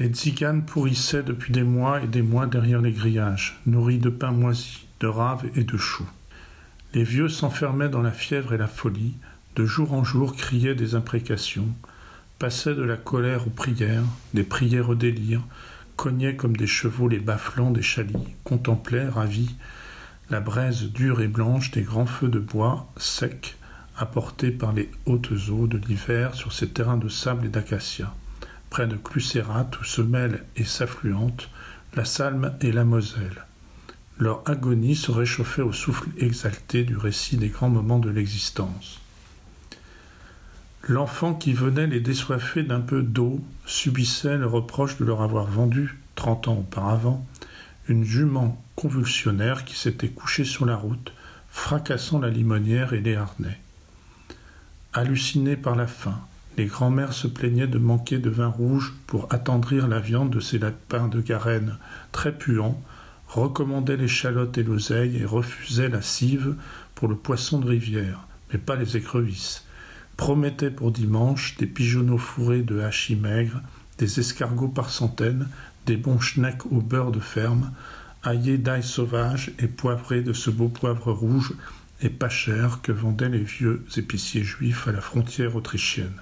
Les tziganes pourrissaient depuis des mois et des mois derrière les grillages, nourris de pain moisi, de raves et de choux. Les vieux s'enfermaient dans la fièvre et la folie, de jour en jour criaient des imprécations, passaient de la colère aux prières, des prières au délire, cognaient comme des chevaux les bas-flancs des chalis, contemplaient, ravis, la braise dure et blanche des grands feux de bois secs apportés par les hautes eaux de l'hiver sur ces terrains de sable et d'acacia près de Clucérat où se mêlent et s'affluentent la Salme et la Moselle. Leur agonie se réchauffait au souffle exalté du récit des grands moments de l'existence. L'enfant qui venait les désoiffer d'un peu d'eau subissait le reproche de leur avoir vendu, trente ans auparavant, une jument convulsionnaire qui s'était couchée sur la route, fracassant la limonière et les harnais. Halluciné par la faim, les grands-mères se plaignaient de manquer de vin rouge pour attendrir la viande de ces lapins de Garenne très puants, recommandaient l'échalote et l'oseille et refusaient la cive pour le poisson de rivière, mais pas les écrevisses. Promettaient pour dimanche des pigeonneaux fourrés de hachis maigres, des escargots par centaines, des bons schnecks au beurre de ferme, aillés d'ail sauvage et poivrés de ce beau poivre rouge et pas cher que vendaient les vieux épiciers juifs à la frontière autrichienne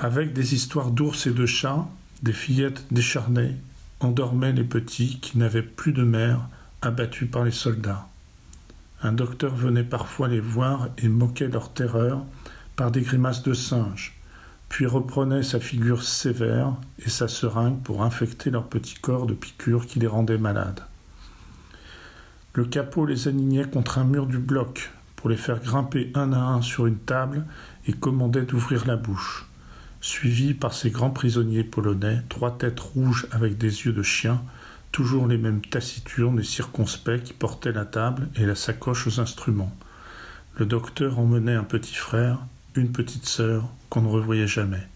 avec des histoires d'ours et de chats, des fillettes décharnées, endormaient les petits qui n'avaient plus de mère, abattus par les soldats. Un docteur venait parfois les voir et moquait leur terreur par des grimaces de singe, puis reprenait sa figure sévère et sa seringue pour infecter leur petit corps de piqûres qui les rendaient malades. Le capot les alignait contre un mur du bloc pour les faire grimper un à un sur une table et commandait d'ouvrir la bouche suivi par ces grands prisonniers polonais, trois têtes rouges avec des yeux de chien, toujours les mêmes taciturnes et circonspects qui portaient la table et la sacoche aux instruments. Le docteur emmenait un petit frère, une petite sœur qu'on ne revoyait jamais.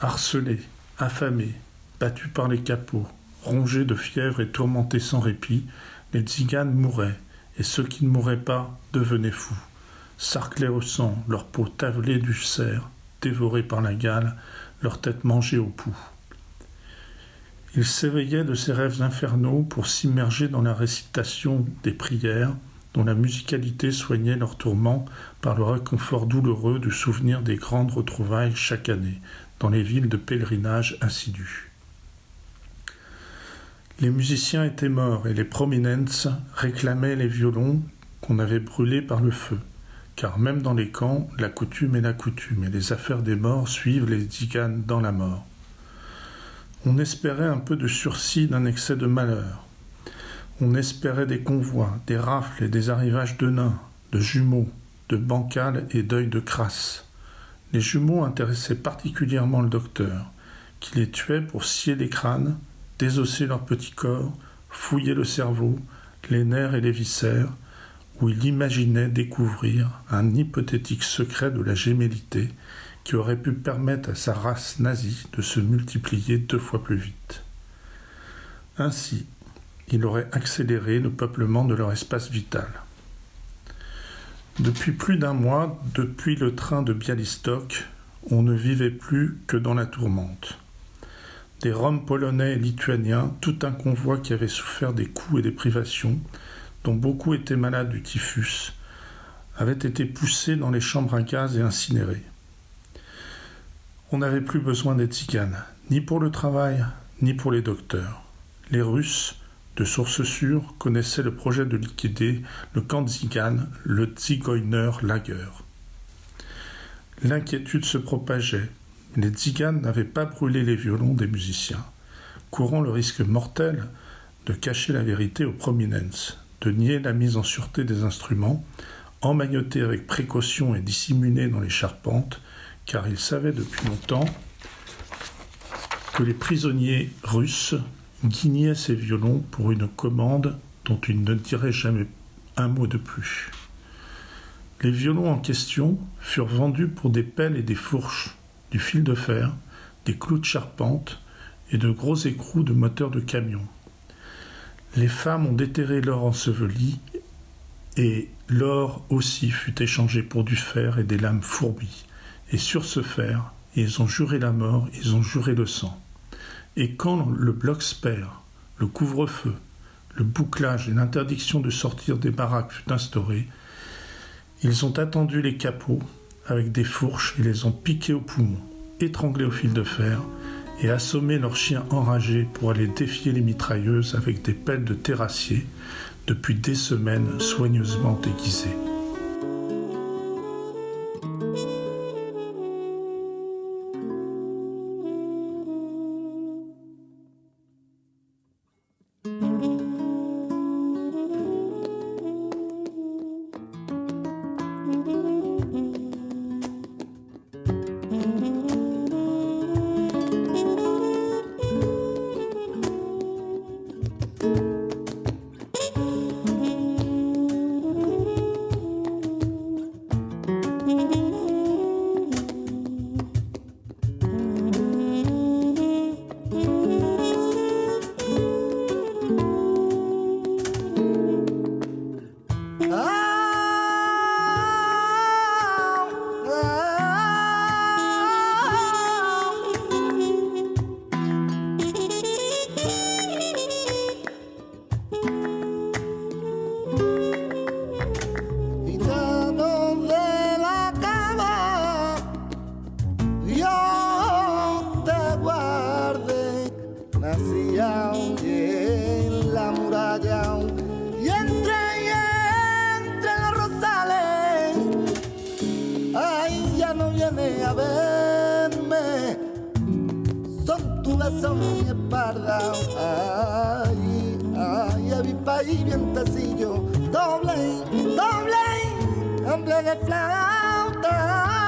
Harcelés, affamés, battus par les capots, rongés de fièvre et tourmentés sans répit, les tziganes mouraient, et ceux qui ne mouraient pas devenaient fous, sarclés au sang, leur peau tavelée du cerf, dévorés par la gale, leur tête mangée au pouls. Ils s'éveillaient de ces rêves infernaux pour s'immerger dans la récitation des prières, dont la musicalité soignait leurs tourments par le réconfort douloureux du souvenir des grandes retrouvailles chaque année dans les villes de pèlerinage assidus. Les musiciens étaient morts et les prominences réclamaient les violons qu'on avait brûlés par le feu car même dans les camps, la coutume est la coutume, et les affaires des morts suivent les diganes dans la mort. On espérait un peu de sursis d'un excès de malheur. On espérait des convois, des rafles et des arrivages de nains, de jumeaux, de bancales et d'œils de crasse. Les jumeaux intéressaient particulièrement le docteur, qui les tuait pour scier les crânes, désosser leurs petits corps, fouiller le cerveau, les nerfs et les viscères, où il imaginait découvrir un hypothétique secret de la gémellité qui aurait pu permettre à sa race nazie de se multiplier deux fois plus vite. Ainsi, il aurait accéléré le peuplement de leur espace vital. Depuis plus d'un mois, depuis le train de Bialystok, on ne vivait plus que dans la tourmente. Des Roms polonais et lituaniens, tout un convoi qui avait souffert des coups et des privations, dont beaucoup étaient malades du typhus, avaient été poussés dans les chambres à gaz et incinérés. On n'avait plus besoin des tziganes, ni pour le travail, ni pour les docteurs. Les Russes, de sources sûres, connaissaient le projet de liquider le camp de le Zigoiner Lager. L'inquiétude se propageait. Les tziganes n'avaient pas brûlé les violons des musiciens, courant le risque mortel de cacher la vérité aux prominences de nier la mise en sûreté des instruments, emmaillotés avec précaution et dissimulés dans les charpentes, car ils savaient depuis longtemps que les prisonniers russes guignaient ces violons pour une commande dont ils ne diraient jamais un mot de plus. Les violons en question furent vendus pour des pelles et des fourches, du fil de fer, des clous de charpente et de gros écrous de moteurs de camion. Les femmes ont déterré l'or enseveli et l'or aussi fut échangé pour du fer et des lames fourbies. Et sur ce fer, ils ont juré la mort, ils ont juré le sang. Et quand le Blocksper, le couvre-feu, le bouclage et l'interdiction de sortir des baraques fut instauré, ils ont attendu les capots avec des fourches et les ont piqués au poumon, étranglés au fil de fer et assommé leurs chiens enragés pour aller défier les mitrailleuses avec des pelles de terrassiers depuis des semaines soigneusement no viene a verme. Son tu beso mi espalda. Ay ay a mi país vientecillo. Doble doble doble de flauta.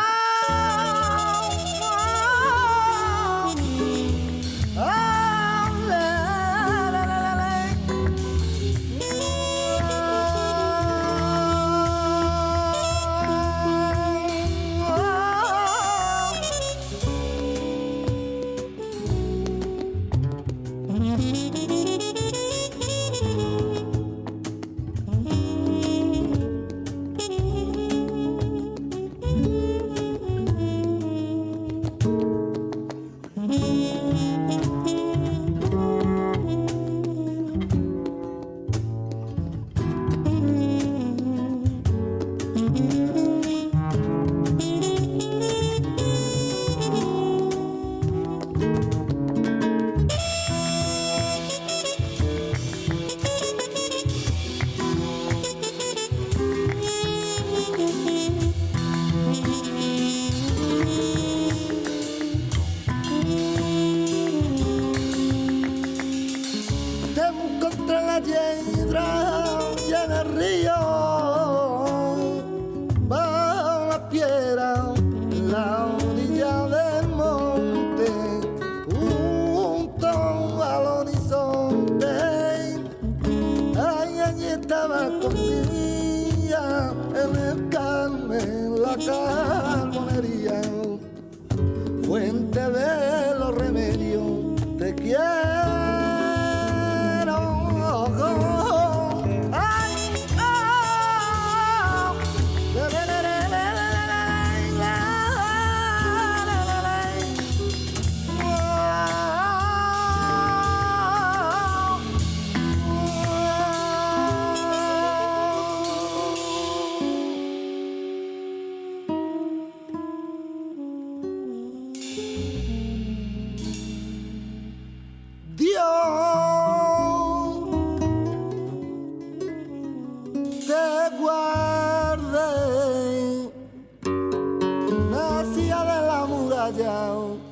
radial